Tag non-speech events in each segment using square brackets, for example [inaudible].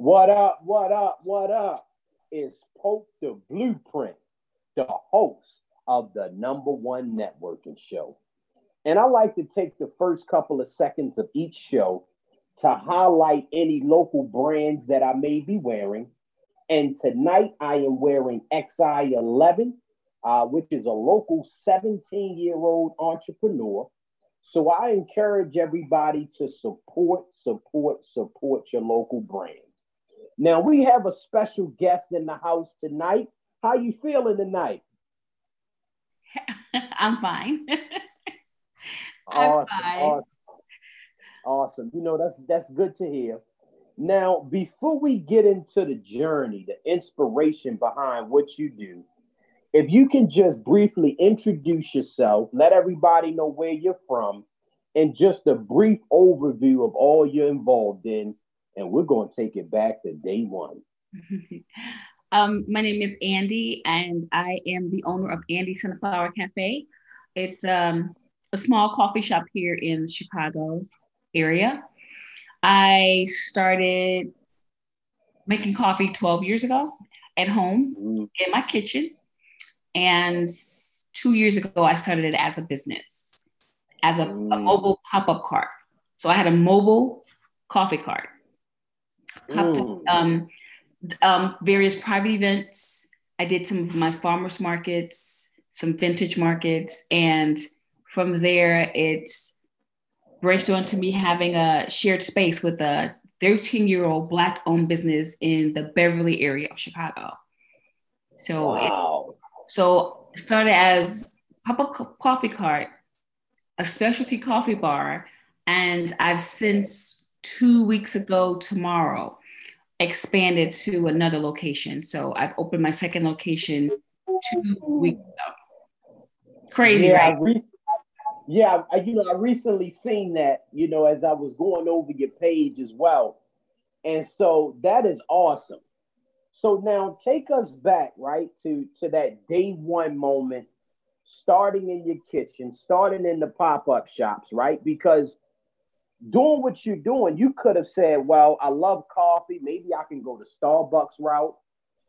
What up? What up? What up? It's Pope the Blueprint, the host of the number one networking show. And I like to take the first couple of seconds of each show to highlight any local brands that I may be wearing. And tonight I am wearing XI11, uh, which is a local 17 year old entrepreneur. So I encourage everybody to support, support, support your local brands. Now we have a special guest in the house tonight. How you feeling tonight? [laughs] I'm fine. [laughs] I'm awesome, fine. awesome, awesome. You know that's that's good to hear. Now, before we get into the journey, the inspiration behind what you do, if you can just briefly introduce yourself, let everybody know where you're from, and just a brief overview of all you're involved in, and we're going to take it back to day one. [laughs] um, my name is Andy, and I am the owner of Andy Sunflower Cafe. It's um, a small coffee shop here in the Chicago area. I started making coffee 12 years ago at home mm. in my kitchen. And two years ago, I started it as a business, as a, mm. a mobile pop up cart. So I had a mobile coffee cart um, um, various private events. I did some of my farmers markets, some vintage markets, and from there it branched on to me having a shared space with a 13 year old black owned business in the Beverly area of Chicago. So, wow. it, so started as pop up coffee cart, a specialty coffee bar, and I've since two weeks ago tomorrow expanded to another location. So I've opened my second location two weeks ago. Crazy, yeah, right? I re- yeah, I, you know, I recently seen that, you know, as I was going over your page as well. And so that is awesome. So now take us back, right, to to that day one moment, starting in your kitchen, starting in the pop-up shops, right? Because doing what you're doing, you could have said, Well, I love coffee. Maybe I can go the Starbucks route,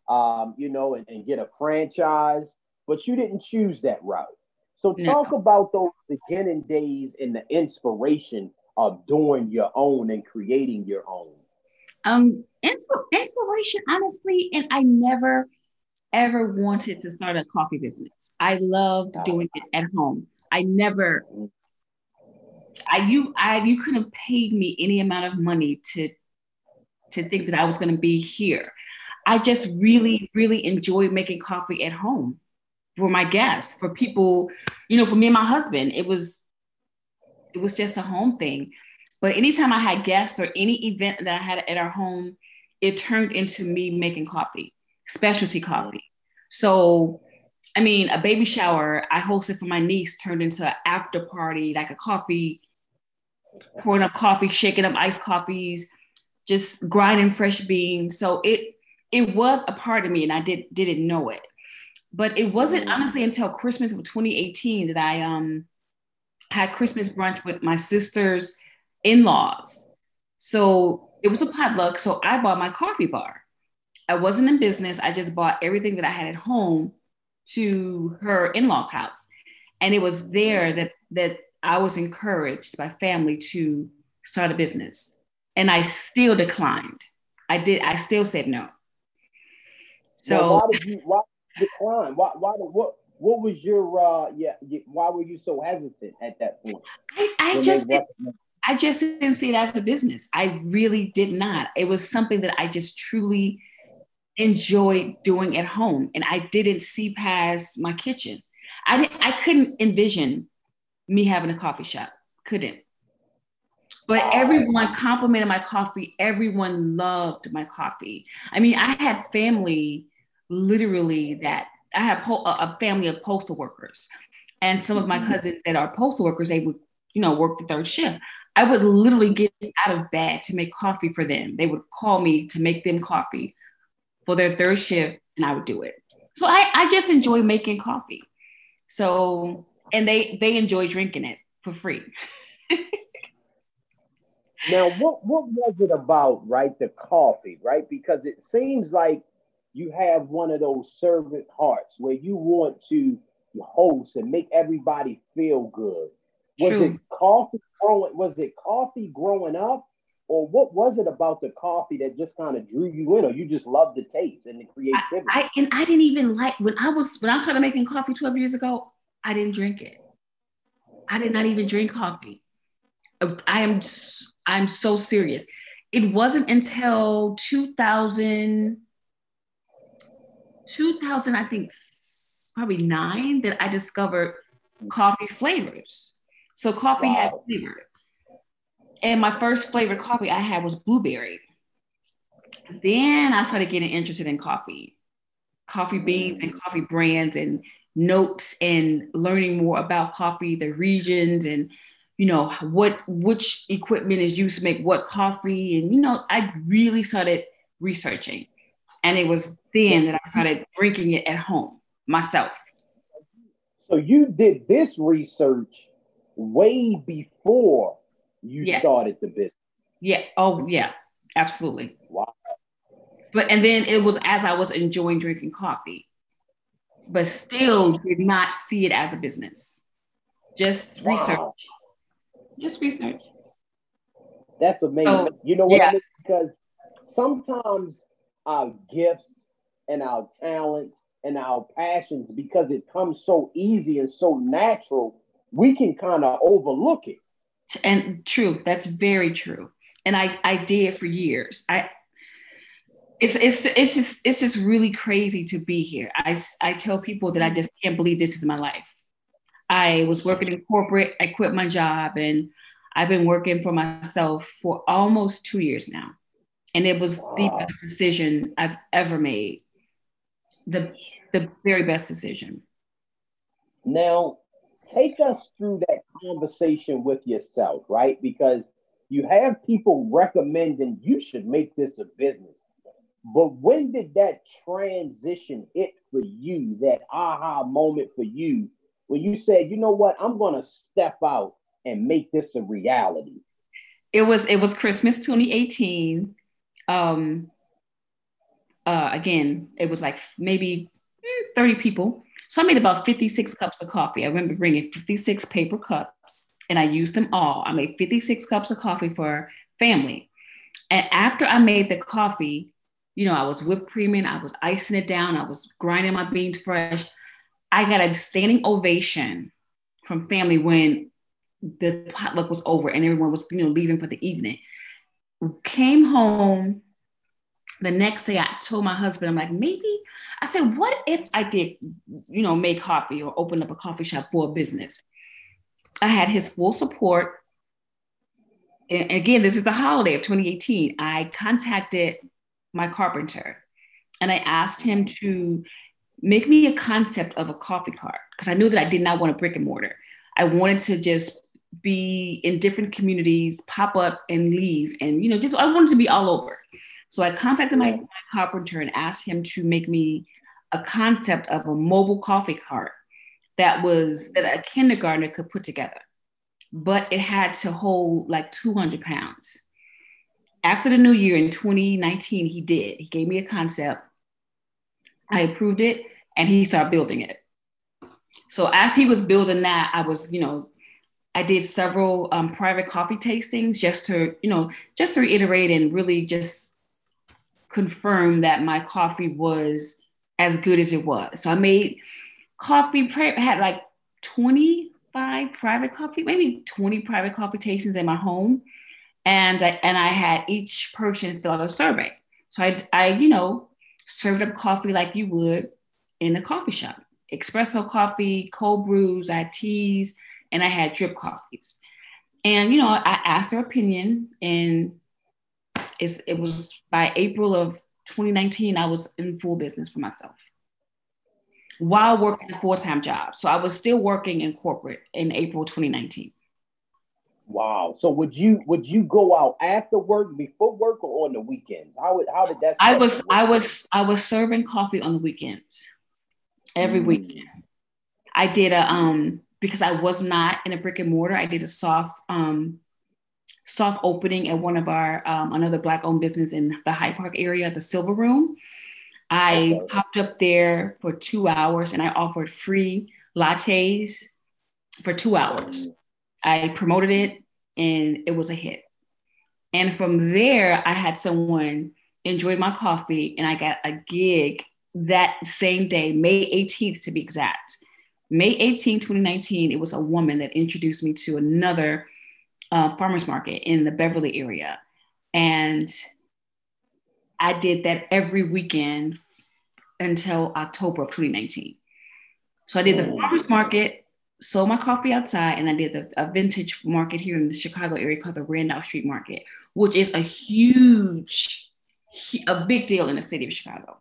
um, you know, and, and get a franchise, but you didn't choose that route. So, talk no. about those beginning days and the inspiration of doing your own and creating your own. Um, insp- inspiration, honestly, and I never ever wanted to start a coffee business. I loved doing it at home. I never mm. I you I you couldn't have paid me any amount of money to to think that I was going to be here. I just really really enjoyed making coffee at home for my guests, for people, you know, for me and my husband. It was it was just a home thing. But anytime I had guests or any event that I had at our home, it turned into me making coffee, specialty coffee. So I mean, a baby shower I hosted for my niece turned into an after party, like a coffee, pouring up coffee, shaking up iced coffees, just grinding fresh beans. So it it was a part of me, and I did didn't know it. But it wasn't mm. honestly until Christmas of 2018 that I um had Christmas brunch with my sister's in-laws. So it was a potluck. So I bought my coffee bar. I wasn't in business. I just bought everything that I had at home to her in-laws house and it was there that that i was encouraged by family to start a business and i still declined i did i still said no so now why did you why decline why why what what was your uh yeah why were you so hesitant at that point i, I just I just didn't see it as a business. I really did not. It was something that I just truly enjoyed doing at home and I didn't see past my kitchen. I didn't, I couldn't envision me having a coffee shop. Couldn't. But everyone complimented my coffee. Everyone loved my coffee. I mean, I had family literally that I have po- a family of postal workers. And some of my mm-hmm. cousins that are postal workers, they would, you know, work the third shift. I would literally get out of bed to make coffee for them. They would call me to make them coffee for their third shift and I would do it. So I, I just enjoy making coffee. So and they they enjoy drinking it for free. [laughs] now, what what was it about, right? The coffee, right? Because it seems like you have one of those servant hearts where you want to host and make everybody feel good. Was True. it coffee growing? Was it coffee growing up, or what was it about the coffee that just kind of drew you in, or you just loved the taste and the creativity? I, I, and I didn't even like when I was when I started making coffee 12 years ago. I didn't drink it. I did not even drink coffee. I am I'm so serious. It wasn't until 2000 2000 I think probably 9 that I discovered coffee flavors. So coffee wow. had flavor. And my first flavored coffee I had was blueberry. Then I started getting interested in coffee, coffee beans and mm. coffee brands and notes and learning more about coffee, the regions and you know what which equipment is used to make what coffee and you know I really started researching and it was then that I started drinking it at home myself. So you did this research way before you yes. started the business. Yeah. Oh, yeah. Absolutely. Wow. But and then it was as I was enjoying drinking coffee, but still did not see it as a business. Just wow. research. Just research. That's amazing. So, you know what? Yeah. Because sometimes our gifts and our talents and our passions, because it comes so easy and so natural, we can kind of overlook it. And true, that's very true. And I I did for years. I it's it's it's just it's just really crazy to be here. I I tell people that I just can't believe this is my life. I was working in corporate. I quit my job and I've been working for myself for almost two years now. And it was the best decision I've ever made. The the very best decision. Now, take us through that conversation with yourself, right? Because you have people recommending you should make this a business. But when did that transition hit for you, that aha moment for you, when you said, you know what, I'm going to step out and make this a reality? It was it was Christmas 2018. Um, uh, again, it was like maybe mm, 30 people so I made about 56 cups of coffee. I remember bringing 56 paper cups and I used them all. I made 56 cups of coffee for family. And after I made the coffee, you know, I was whipped creaming, I was icing it down, I was grinding my beans fresh. I got a standing ovation from family when the potluck was over and everyone was, you know, leaving for the evening. Came home the next day, I told my husband, I'm like, maybe I said, what if I did, you know, make coffee or open up a coffee shop for a business? I had his full support. And again, this is the holiday of 2018. I contacted my carpenter and I asked him mm-hmm. to make me a concept of a coffee cart because I knew that I did not want a brick and mortar. I wanted to just be in different communities, pop up and leave. And, you know, just I wanted to be all over. So I contacted my, my carpenter and asked him to make me a concept of a mobile coffee cart that was that a kindergartner could put together, but it had to hold like 200 pounds. After the new year in 2019, he did. He gave me a concept. I approved it and he started building it. So as he was building that, I was, you know, I did several um, private coffee tastings just to, you know, just to reiterate and really just confirm that my coffee was as good as it was. So I made coffee, prep, had like 25 private coffee, maybe 20 private coffee tastings in my home. And I, and I had each person fill out a survey. So I, I, you know, served up coffee like you would in a coffee shop. Espresso coffee, cold brews, I had teas, and I had drip coffees. And, you know, I asked their opinion and it was by April of 2019, I was in full business for myself while working a full-time job. So I was still working in corporate in April 2019. Wow. So would you would you go out after work, before work, or on the weekends? How would how did that? I was I was I was serving coffee on the weekends, every mm. weekend. I did a um because I was not in a brick and mortar. I did a soft um soft opening at one of our um, another black owned business in the Hyde Park area, the Silver Room. I okay. popped up there for two hours and I offered free lattes for two hours. I promoted it and it was a hit. And from there, I had someone enjoy my coffee and I got a gig that same day, May 18th to be exact. May 18, 2019, it was a woman that introduced me to another uh, farmer's market in the Beverly area. And I did that every weekend until October of 2019. So I did the farmer's market, sold my coffee outside, and I did the, a vintage market here in the Chicago area called the Randolph Street Market, which is a huge, a big deal in the city of Chicago.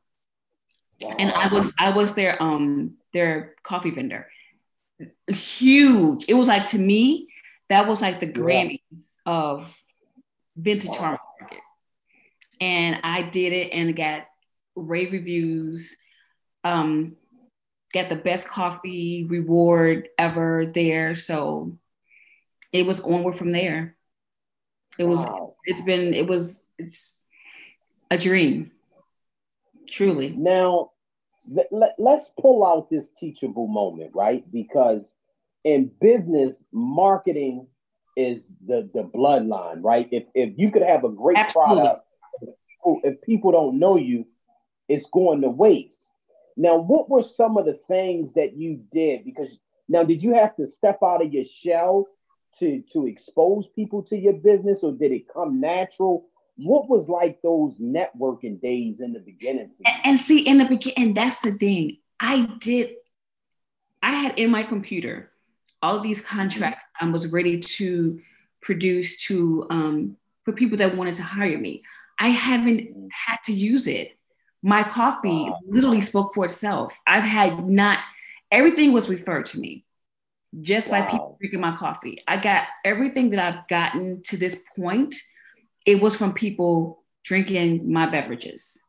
Wow. And I was I was their um their coffee vendor. Huge. It was like to me, that was like the Grammys yeah. of vintage wow. market. And I did it and got rave reviews. Um, got the best coffee reward ever there. So it was onward from there. It was, wow. it's been, it was, it's a dream, truly. Now, let, let's pull out this teachable moment, right? Because in business, marketing is the, the bloodline, right? If, if you could have a great Absolutely. product, if people don't know you, it's going to waste. Now, what were some of the things that you did? Because now, did you have to step out of your shell to to expose people to your business, or did it come natural? What was like those networking days in the beginning? And, and see, in the beginning, that's the thing. I did. I had in my computer all these contracts. I was ready to produce to um, for people that wanted to hire me. I haven't had to use it my coffee literally spoke for itself. I've had not everything was referred to me just wow. by people drinking my coffee. I got everything that I've gotten to this point. It was from people drinking my beverages.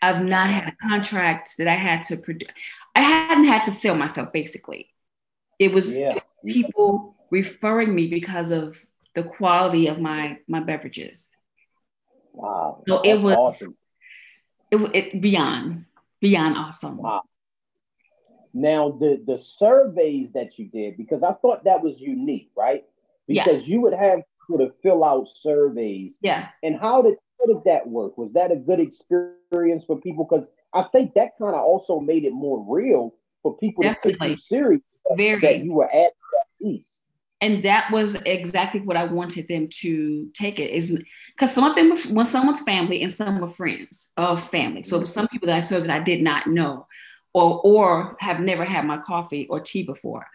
I've not had a contract that I had to produce. I hadn't had to sell myself basically. It was yeah. people referring me because of the quality of my my beverages. Wow. So it was awesome it, it beyond beyond awesome. Wow. Now the the surveys that you did because I thought that was unique, right? Because yes. you would have people to fill out surveys. Yeah. And how did how did that work? Was that a good experience for people? Because I think that kind of also made it more real for people Definitely. to take you serious. Very. That you were at that piece and that was exactly what I wanted them to take it is because some of them when someone's family and some were friends of family. So mm-hmm. some people that I served that I did not know or or have never had my coffee or tea before.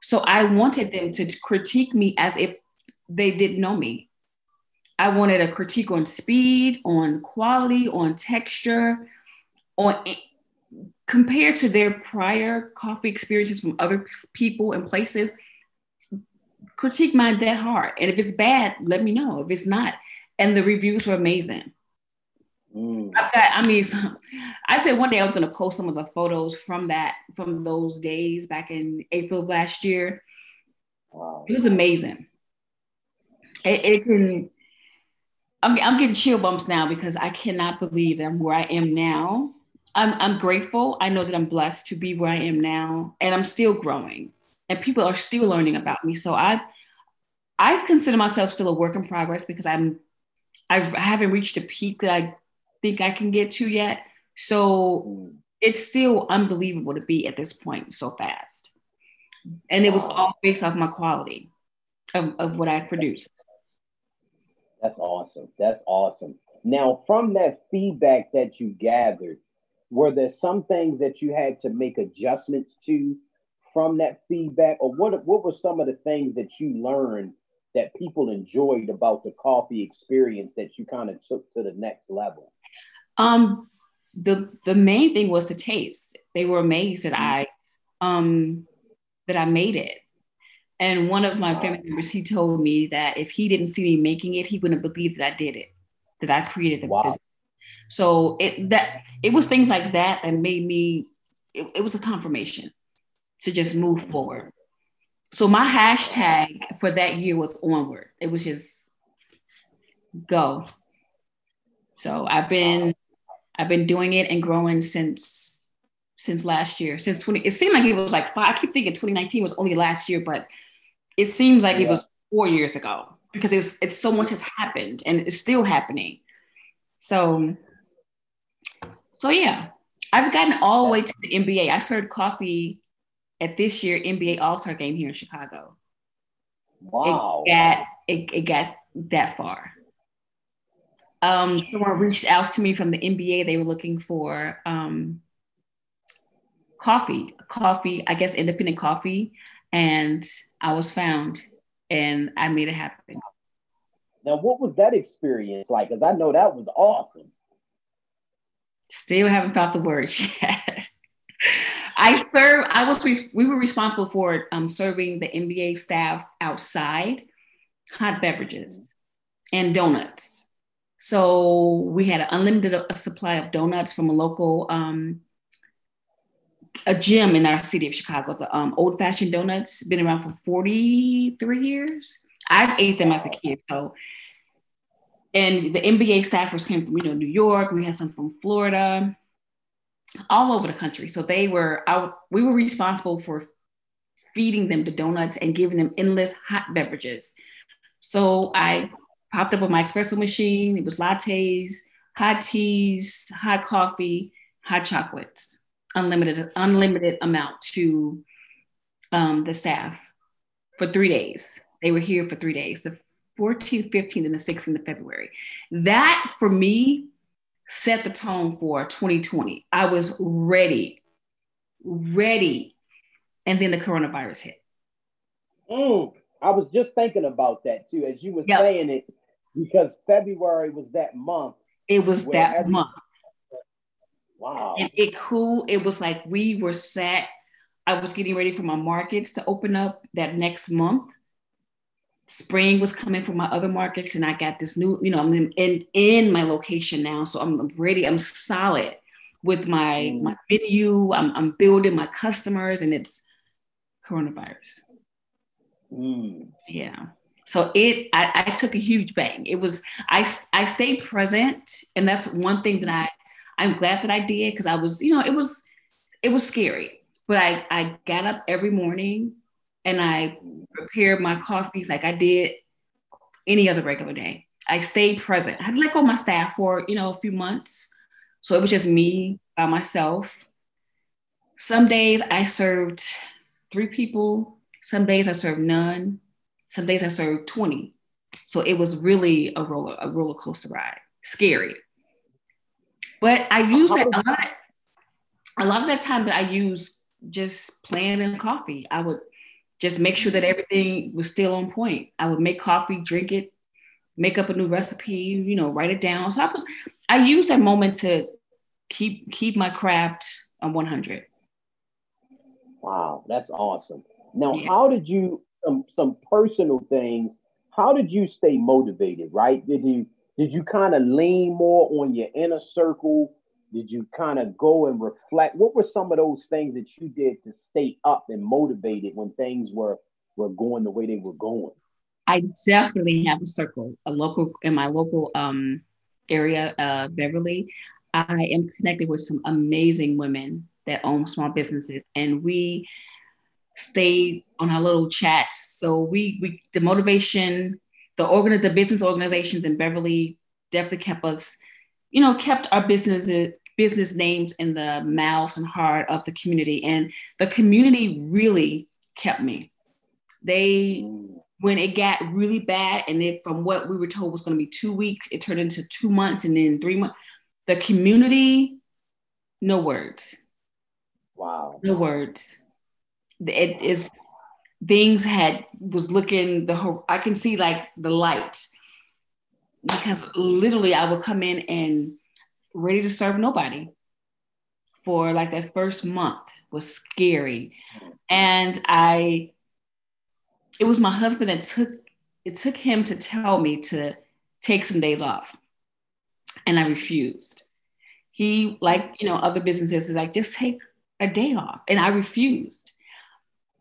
So I wanted them to critique me as if they didn't know me. I wanted a critique on speed, on quality, on texture, on compared to their prior coffee experiences from other people and places critique mine that hard. And if it's bad, let me know. If it's not, and the reviews were amazing. Mm. I've got, I mean, some, I said one day I was going to post some of the photos from that, from those days back in April of last year. Wow. It was amazing. It, it can, I'm, I'm getting chill bumps now because I cannot believe that I'm where I am now. I'm, I'm grateful. I know that I'm blessed to be where I am now, and I'm still growing and people are still learning about me. So I I consider myself still a work in progress because I'm I've, I haven't reached a peak that I think I can get to yet. So mm. it's still unbelievable to be at this point so fast. And it was all based off my quality of, of what I produced. That's awesome. That's awesome. Now, from that feedback that you gathered, were there some things that you had to make adjustments to from that feedback, or what what were some of the things that you learned that people enjoyed about the coffee experience that you kind of took to the next level? Um, the the main thing was the taste. They were amazed that I um that I made it. And one of my family members, he told me that if he didn't see me making it, he wouldn't believe that I did it, that I created the wow. business. So it that it was things like that that made me. It, it was a confirmation to just move forward. So my hashtag for that year was onward. It was just go. So I've been I've been doing it and growing since since last year. Since 20 it seemed like it was like five. I keep thinking 2019 was only last year, but it seems like yeah. it was four years ago because it's it's so much has happened and it's still happening. So so yeah, I've gotten all the way to the NBA. I started coffee at this year NBA All Star game here in Chicago. Wow. It got, it, it got that far. Um, someone reached out to me from the NBA. They were looking for um, coffee, coffee, I guess independent coffee. And I was found and I made it happen. Now, what was that experience like? Because I know that was awesome. Still haven't found the words [laughs] yet. I serve. I was. We were responsible for um, serving the NBA staff outside hot beverages and donuts. So we had an unlimited uh, supply of donuts from a local um, a gym in our city of Chicago. The um, Old Fashioned Donuts been around for forty three years. I ate them as a kid. So, and the NBA staffers came from you know New York. We had some from Florida all over the country. So they were out, we were responsible for feeding them the donuts and giving them endless hot beverages. So I popped up with my espresso machine. It was lattes, hot teas, hot coffee, hot chocolates, unlimited, unlimited amount to um, the staff for three days. They were here for three days, the 14th, 15th, and the 16th of February. That for me set the tone for 2020. I was ready, ready. And then the coronavirus hit. Mm, I was just thinking about that too, as you were yep. saying it, because February was that month. It was that every- month. Wow. And it cool. It was like we were sat. I was getting ready for my markets to open up that next month spring was coming from my other markets and I got this new, you know, I'm in, in, in my location now. So I'm ready, I'm solid with my mm. my menu. I'm, I'm building my customers and it's coronavirus. Mm. Yeah. So it I, I took a huge bang. It was I I stayed present and that's one thing that I I'm glad that I did because I was, you know, it was it was scary. But I I got up every morning and I prepared my coffees like I did any other regular day. I stayed present. I had let go my staff for, you know, a few months. So it was just me by myself. Some days I served three people. Some days I served none. Some days I served 20. So it was really a roller, a roller coaster ride. Scary. But I use that a lot. A lot of that time that I use just planning coffee. I would just make sure that everything was still on point. I would make coffee, drink it, make up a new recipe, you know, write it down. So I was, I use that moment to keep keep my craft on 100. Wow, that's awesome. Now, yeah. how did you some some personal things? How did you stay motivated? Right? Did you did you kind of lean more on your inner circle? Did you kind of go and reflect? What were some of those things that you did to stay up and motivated when things were were going the way they were going? I definitely have a circle, a local in my local um, area, uh, Beverly. I am connected with some amazing women that own small businesses, and we stayed on our little chats. So we we the motivation, the organ the business organizations in Beverly definitely kept us, you know, kept our businesses business names in the mouths and heart of the community. And the community really kept me. They, when it got really bad, and it from what we were told was going to be two weeks, it turned into two months and then three months. The community, no words. Wow. No words. It is things had was looking the I can see like the light because literally I would come in and ready to serve nobody for like that first month was scary. And I, it was my husband that took, it took him to tell me to take some days off. And I refused. He, like, you know, other businesses is like, just take a day off. And I refused.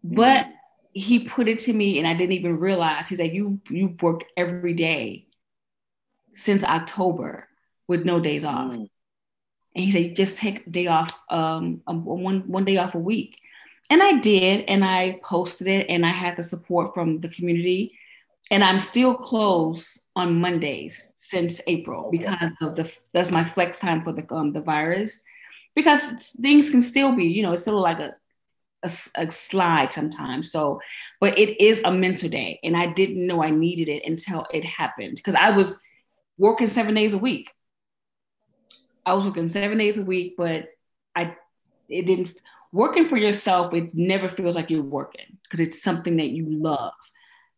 But he put it to me and I didn't even realize. He's like, you, you work every day since October with no days off. Mm. And he said, just take a day off, um, um, one, one day off a week. And I did, and I posted it, and I had the support from the community. And I'm still closed on Mondays since April because of the that's my flex time for the um, the virus. Because things can still be, you know, it's still like a, a, a slide sometimes. So, but it is a mental day, and I didn't know I needed it until it happened because I was working seven days a week. I was working seven days a week, but I it didn't working for yourself. It never feels like you're working because it's something that you love.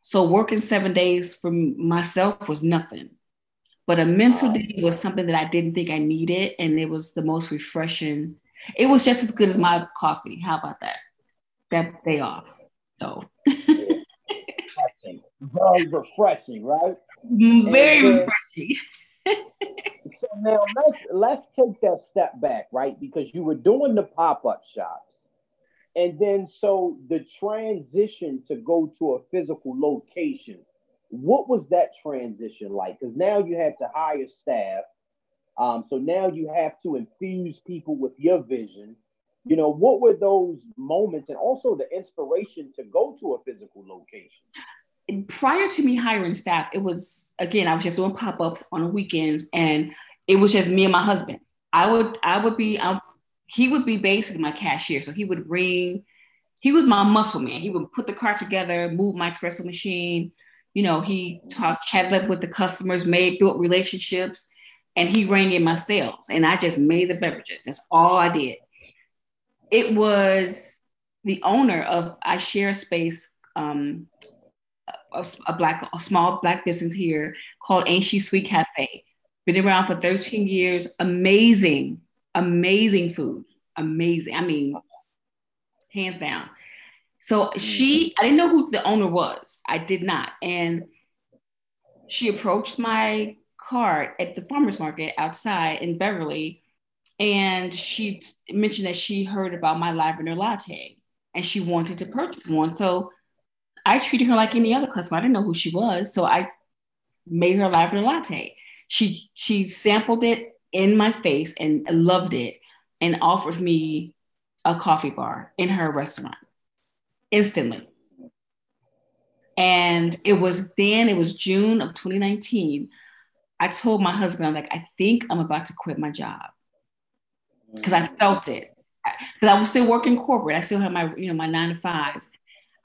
So working seven days for myself was nothing, but a mental day was something that I didn't think I needed, and it was the most refreshing. It was just as good as my coffee. How about that? That day off. So. Very refreshing, right? [laughs] Very and, uh, refreshing. [laughs] so now let's let's take that step back, right? Because you were doing the pop-up shops. And then so the transition to go to a physical location, what was that transition like? Because now you had to hire staff. Um, so now you have to infuse people with your vision. You know, what were those moments and also the inspiration to go to a physical location? Prior to me hiring staff, it was again, I was just doing pop-ups on weekends and it was just me and my husband. I would I would be um, he would be basically my cashier. So he would ring, he was my muscle man. He would put the cart together, move my espresso machine. You know, he talked, chatted up with the customers, made built relationships, and he rang in my sales. And I just made the beverages. That's all I did. It was the owner of I share space um, a, a black a small black business here called Ain't She Sweet Cafe. Been around for 13 years. Amazing, amazing food. Amazing. I mean, hands down. So she, mm-hmm. I didn't know who the owner was. I did not. And she approached my cart at the farmer's market outside in Beverly. And she mentioned that she heard about my lavender latte and she wanted to purchase one. So I treated her like any other customer. I didn't know who she was, so I made her a lavender latte. She she sampled it in my face and loved it, and offered me a coffee bar in her restaurant instantly. And it was then, it was June of 2019. I told my husband, I'm like, I think I'm about to quit my job mm. because I felt it. Because I was still working corporate. I still had my, you know, my nine to five.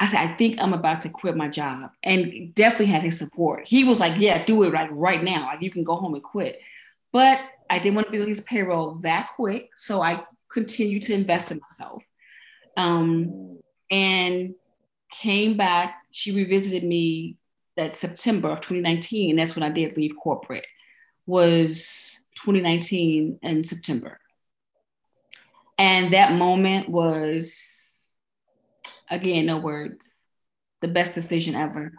I said, I think I'm about to quit my job. And definitely had his support. He was like, Yeah, do it like right now. Like you can go home and quit. But I didn't want to be on his payroll that quick. So I continued to invest in myself. Um, and came back. She revisited me that September of 2019. And that's when I did leave corporate, was 2019 in September. And that moment was Again, no words. The best decision ever.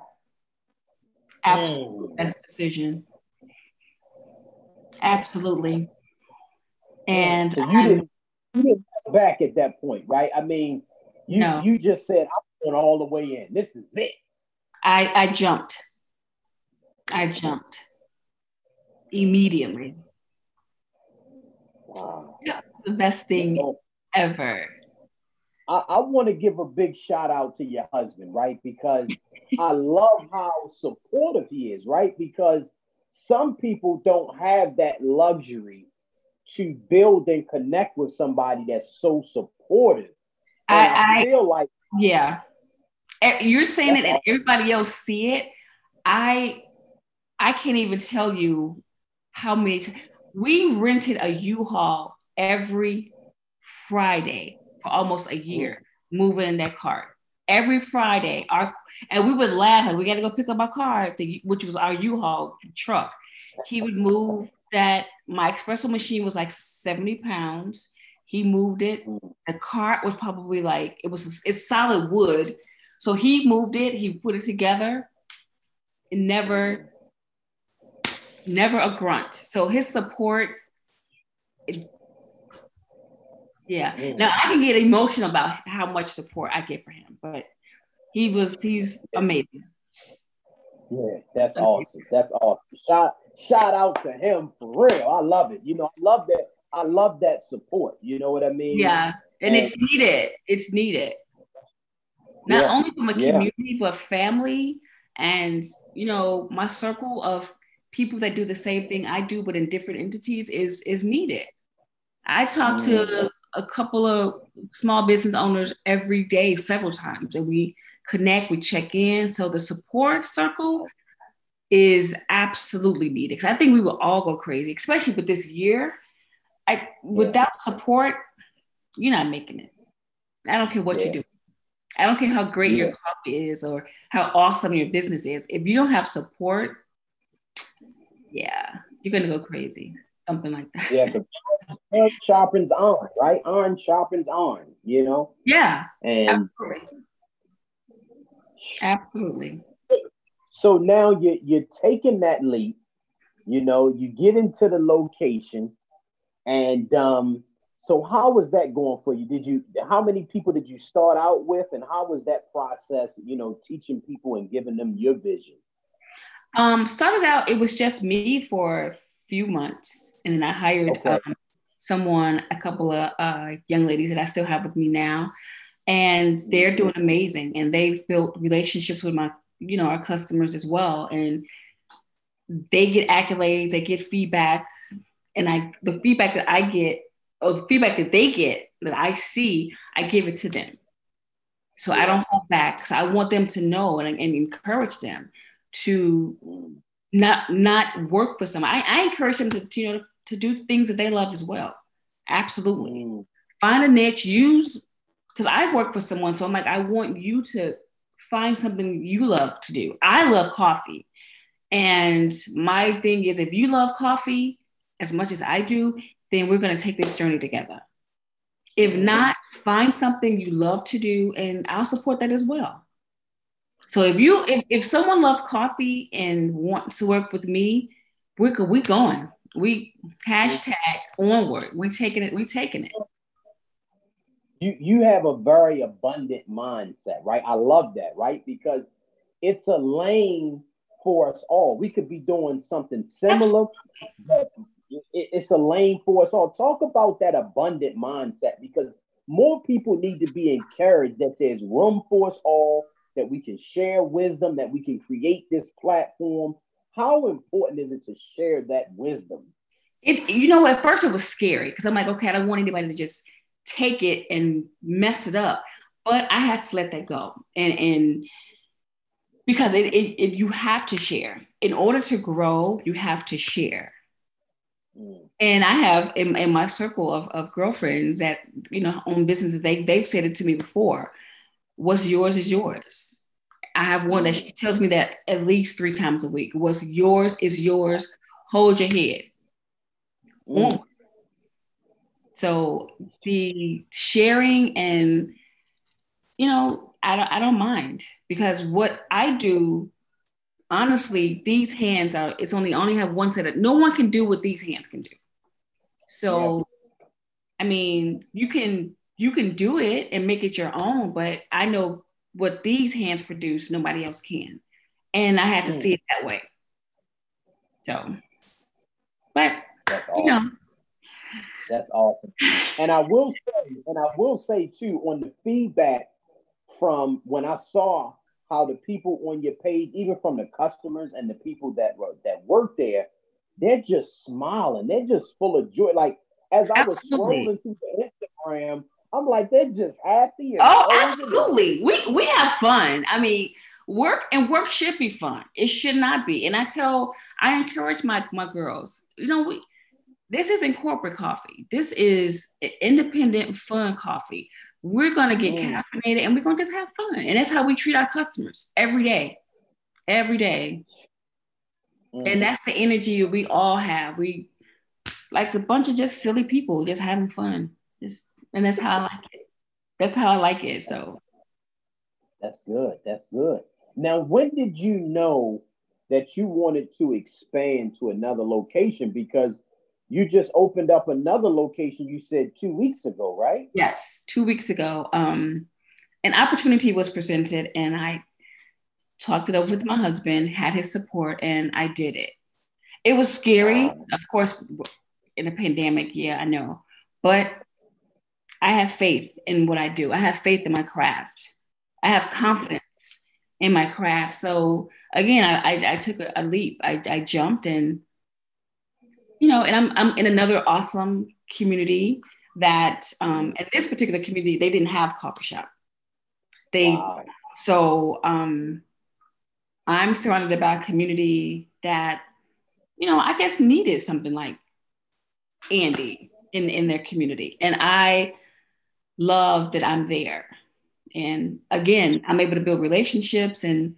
Absolute mm. best decision. Absolutely. And so you, didn't, you didn't back at that point, right? I mean, you no. you just said I'm going all the way in. This is it. I I jumped. I jumped immediately. Wow. Yeah, the best thing ever. I, I want to give a big shout out to your husband, right? Because I love how supportive he is, right? Because some people don't have that luxury to build and connect with somebody that's so supportive. I, I, I, feel like yeah, you're saying it, and everybody else see it. I I can't even tell you how many. We rented a U-Haul every Friday for almost a year moving in that cart. Every Friday, our and we would laugh. We got to go pick up our car, which was our U-Haul truck. He would move that. My espresso machine was like seventy pounds. He moved it. The cart was probably like it was. It's solid wood, so he moved it. He put it together. It never, never a grunt. So his support. Yeah. Mm. Now I can get emotional about how much support I get for him, but he was he's amazing. Yeah, that's amazing. awesome. That's awesome. Shout shout out to him for real. I love it. You know, I love that. I love that support. You know what I mean? Yeah, and, and it's needed. It's needed. Not yeah. only from a community, yeah. but family, and you know, my circle of people that do the same thing I do, but in different entities, is is needed. I talk mm. to a couple of small business owners every day, several times, and we connect, we check in. So the support circle is absolutely needed. Because I think we will all go crazy, especially with this year. I without support, you're not making it. I don't care what yeah. you do. I don't care how great yeah. your coffee is or how awesome your business is. If you don't have support, yeah, you're gonna go crazy. Something like that. Yeah, iron sharpens on, right? Iron sharpens on, you know? Yeah. And absolutely. Absolutely. So now you're you're taking that leap, you know, you get into the location, and um, so how was that going for you? Did you how many people did you start out with, and how was that process, you know, teaching people and giving them your vision? Um, started out, it was just me for few months, and then I hired okay. um, someone, a couple of uh, young ladies that I still have with me now, and they're doing amazing. And they've built relationships with my, you know, our customers as well. And they get accolades, they get feedback, and I the feedback that I get, or the feedback that they get that I see, I give it to them. So I don't hold back because I want them to know and, and encourage them to not not work for someone. I, I encourage them to, to, you know to do things that they love as well. Absolutely. Mm. Find a niche, use, because I've worked for someone. So I'm like, I want you to find something you love to do. I love coffee. And my thing is, if you love coffee as much as I do, then we're going to take this journey together. If mm. not, find something you love to do, and I'll support that as well. So if you if, if someone loves coffee and wants to work with me, we're we going. We hashtag onward. We taking it. We taking it. You you have a very abundant mindset, right? I love that, right? Because it's a lane for us all. We could be doing something similar, it's a lane for us all. Talk about that abundant mindset because more people need to be encouraged that there's room for us all, that we can share wisdom, that we can create this platform how important is it to share that wisdom? It, you know, at first it was scary because I'm like, okay, I don't want anybody to just take it and mess it up. But I had to let that go. And, and because it, it, it, you have to share. In order to grow, you have to share. Mm. And I have in, in my circle of, of girlfriends that, you know, own businesses, they, they've said it to me before. What's yours is yours I have one that she tells me that at least three times a week. What's yours is yours. Hold your head. Mm. So the sharing and you know, I don't I don't mind because what I do, honestly, these hands are it's only only have one set of no one can do what these hands can do. So. I mean, you can you can do it and make it your own, but I know what these hands produce, nobody else can. And I had to mm. see it that way. So, but awesome. you know. That's awesome. And I will say, and I will say too, on the feedback from when I saw how the people on your page, even from the customers and the people that were that work there, they're just smiling. They're just full of joy. Like as I Absolutely. was scrolling through the Instagram, I'm like, they're just happy. oh, absolutely. We we have fun. I mean, work and work should be fun. It should not be. And I tell, I encourage my my girls. You know, we this isn't corporate coffee. This is independent, fun coffee. We're gonna get mm. caffeinated and we're gonna just have fun. And that's how we treat our customers every day, every day. Mm. And that's the energy we all have. We like a bunch of just silly people just having fun. Just and that's how I like it. That's how I like it. So that's good. That's good. Now, when did you know that you wanted to expand to another location? Because you just opened up another location, you said two weeks ago, right? Yes, two weeks ago. Um, an opportunity was presented, and I talked it over with my husband, had his support, and I did it. It was scary, of course, in a pandemic. Yeah, I know, but I have faith in what I do. I have faith in my craft. I have confidence in my craft. So again, I, I, I took a, a, leap. I, I jumped and, you know, and I'm, I'm in another awesome community that, um, in this particular community, they didn't have coffee shop. They, wow. so um, I'm surrounded by a community that, you know, I guess needed something like Andy in, in their community. And I love that I'm there. And again, I'm able to build relationships and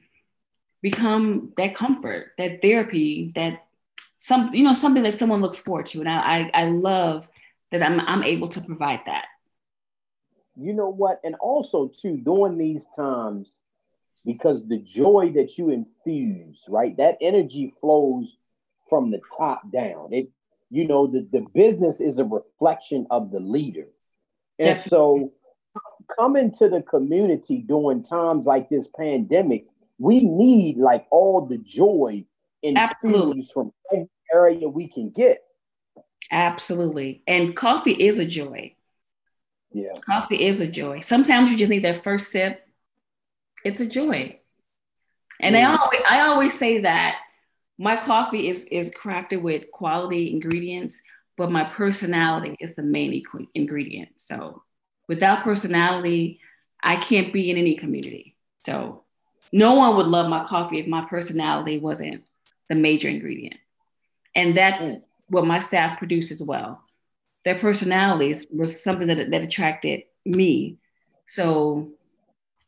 become that comfort, that therapy, that some, you know, something that someone looks forward to. And I, I, I love that I'm, I'm able to provide that. You know what? And also too, during these times, because the joy that you infuse, right? That energy flows from the top down. It, you know, the, the business is a reflection of the leader. And Definitely. so coming to the community during times like this pandemic, we need like all the joy and from every area we can get. Absolutely. And coffee is a joy. Yeah. Coffee is a joy. Sometimes you just need that first sip. It's a joy. And I always I always say that my coffee is is crafted with quality ingredients, but my personality is the main ingredient. So without personality, I can't be in any community. So no one would love my coffee if my personality wasn't the major ingredient. And that's mm. what my staff produced as well. Their personalities was something that, that attracted me. So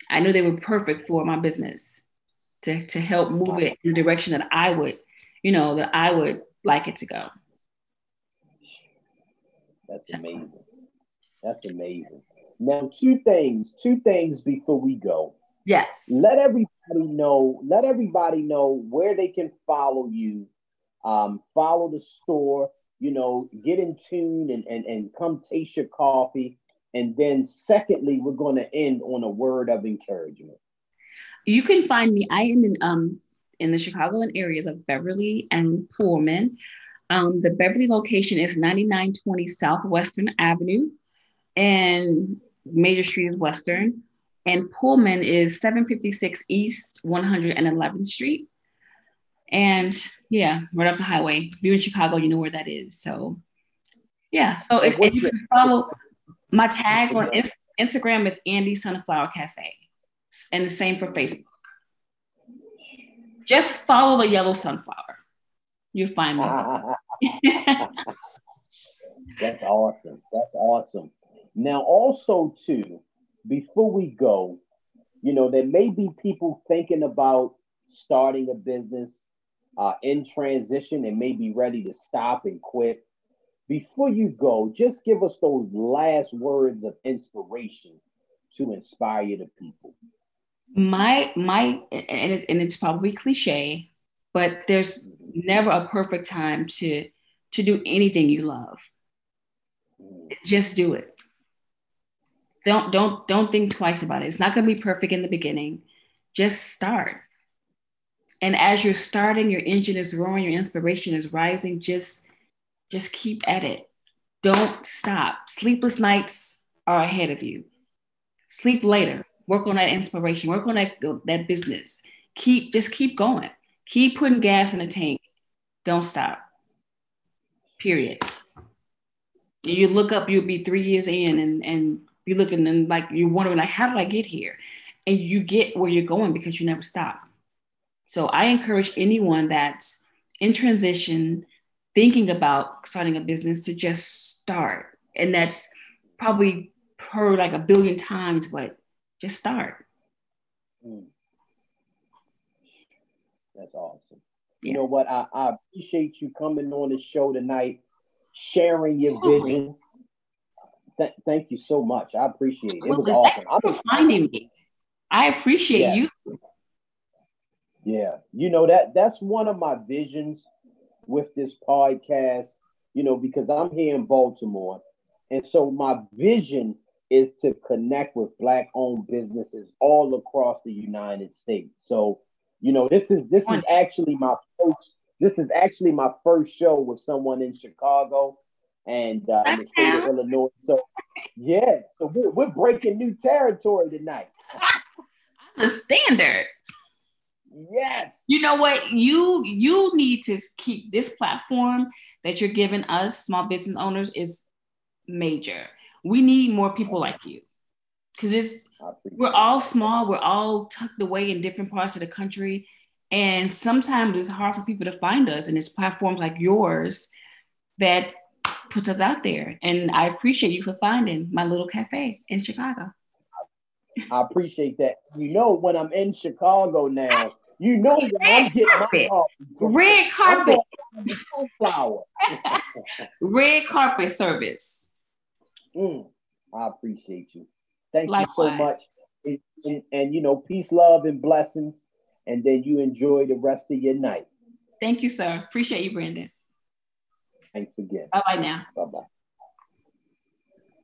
I knew they were perfect for my business to, to help move it in the direction that I would, you know, that I would like it to go. That's amazing. That's amazing. Now, two things, two things before we go. Yes. Let everybody know, let everybody know where they can follow you, um, follow the store, you know, get in tune and, and, and come taste your coffee. And then secondly, we're going to end on a word of encouragement. You can find me. I am in um in the Chicagoland areas of Beverly and Pullman. Um, the Beverly location is 9920 Southwestern Avenue and Major Street is Western, and Pullman is 756 East 111th Street. And yeah, right off the highway. If you're in Chicago, you know where that is. So yeah, so if, if you can follow my tag on Instagram is Andy Sunflower Cafe, and the same for Facebook. Just follow the yellow sunflower. You'll find me. That's awesome. That's awesome. Now, also, too, before we go, you know, there may be people thinking about starting a business uh, in transition and may be ready to stop and quit. Before you go, just give us those last words of inspiration to inspire the people. My my and, it, and it's probably cliche, but there's never a perfect time to to do anything you love. Just do it don't don't don't think twice about it. It's not going to be perfect in the beginning. Just start. And as you're starting, your engine is roaring, your inspiration is rising. Just just keep at it. Don't stop. Sleepless nights are ahead of you. Sleep later. Work on that inspiration. Work on that that business. Keep just keep going. Keep putting gas in the tank. Don't stop. Period. You look up, you'll be three years in, and and you're looking and like you're wondering like how did i get here and you get where you're going because you never stop so i encourage anyone that's in transition thinking about starting a business to just start and that's probably heard like a billion times but just start mm. That's awesome yeah. you know what I, I appreciate you coming on the show tonight sharing your oh, vision th- thank you so much. I appreciate it. It was awesome. Thank for finding me. I appreciate yeah. you. Yeah, you know that that's one of my visions with this podcast. You know, because I'm here in Baltimore, and so my vision is to connect with black-owned businesses all across the United States. So, you know, this is this is actually my first this is actually my first show with someone in Chicago and uh, in the state of Illinois. So, yeah, so we're, we're breaking new territory tonight. [laughs] the standard. Yes. You know what? You you need to keep this platform that you're giving us, small business owners, is major. We need more people like you because it's we're all small, we're all tucked away in different parts of the country, and sometimes it's hard for people to find us. And it's platforms like yours that puts us out there. And I appreciate you for finding my little cafe in Chicago. I appreciate that. You know, when I'm in Chicago now, you know that I'm getting my coffee. Red carpet. Sunflower. [laughs] Red carpet service. Mm, I appreciate you. Thank Likewise. you so much. And, and, and, you know, peace, love, and blessings. And then you enjoy the rest of your night. Thank you, sir. Appreciate you, Brandon. Thanks again. Bye bye now. Bye bye.